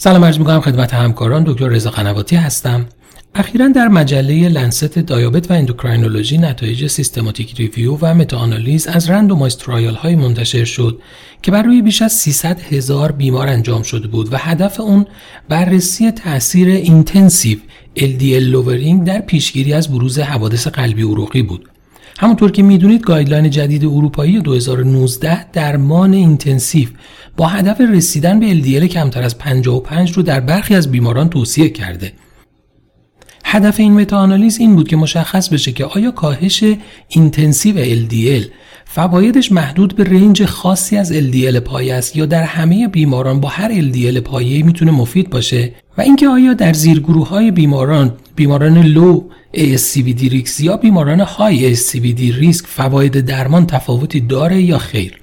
سلام عرض می‌کنم خدمت همکاران دکتر رضا قنواتی هستم. اخیرا در مجله Lancet Diabetes و Endocrinology نتایج systematic review و meta-analysis از randomized trial های منتشر شد که بر روی بیش از 300 هزار بیمار انجام شده بود و هدف اون بررسی تاثیر intensive LDL lowering در پیشگیری از بروز حوادث قلبی عروقی بود. همونطور که می‌دونید guideline جدید اروپایی 2019 درمان intensive با هدف رسیدن به LDL کمتر از 55 رو در برخی از بیماران توصیه کرده. هدف این meta-analysis این بود که مشخص بشه که آیا کاهش intensive LDL فوایدش محدود به range خاصی از LDL پایه است یا در همه بیماران با هر LDL پایه می‌تونه مفید باشه و اینکه آیا در زیرگروه های بیماران بیماران لو ASCVD ریکس یا بیماران high ASCVD risk فواید درمان تفاوتی داره یا خیر؟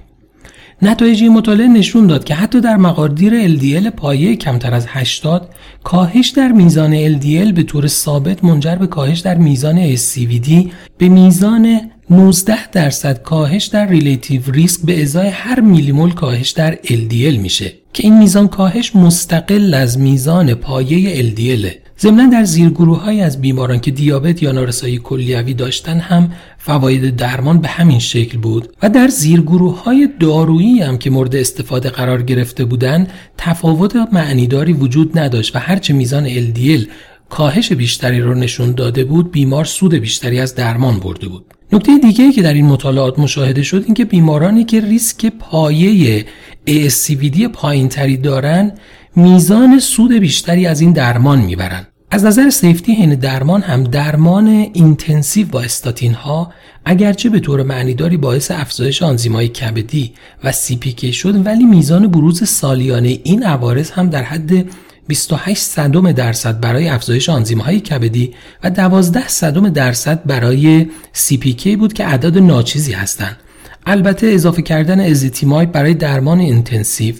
نتایج مطالعه نشون داد که حتی در مقادیر LDL پایه کمتر از 80 کاهش در میزان LDL به طور ثابت منجر به کاهش در میزان ASCVD به میزان 19 درصد کاهش در relative risk به ازای هر میلیمول کاهش در LDL میشه که این میزان کاهش مستقل از میزان پایه LDL ضمنا در زیرگروه های از بیماران که دیابت یا نارسایی کلیوی داشتن هم فواید درمان به همین شکل بود و در زیرگروه های دارویی هم که مورد استفاده قرار گرفته بودند تفاوت معنیداری وجود نداشت و هرچه میزان LDL کاهش بیشتری را نشون داده بود بیمار سود بیشتری از درمان برده بود. نکته دیگه که در این مطالعات مشاهده شد اینکه بیمارانی که ریسک پایه ASCVD پایینتری دارن میزان سود بیشتری از این درمان می‌برن از نظر safety حین درمان هم درمان intensive با استاتین ها اگرچه به طور معنیداری باعث افزایش آنزیمای کبدی و CPK شد ولی میزان بروز سالیانه این عوارض هم در حد 28 صدم درصد برای افزایش آنزیم های کبدی و 12 صدم درصد برای CPK بود که اعداد ناچیزی هستند. البته اضافه کردن ezetimibe برای درمان intensive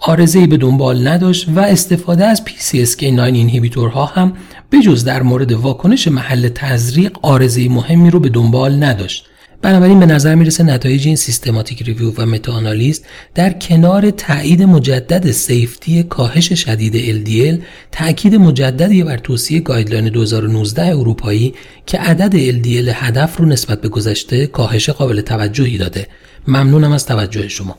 عارضه‌ای به دنبال نداشت و استفاده از PCSK9 inhibitor ها هم بجز در مورد واکنش محل تزریق عارضه مهمی رو به دنبال نداشت. بنابراین به نظر می‌رسه نتایج این systematic review و meta-analysis در کنار تایید مجدد safety کاهش شدید LDL تاکید مجددی بر توصیه guideline 2019 اروپایی که عدد LDL هدف رو نسبت به گذشته کاهش قابل توجهی داده ممنونم از توجه شما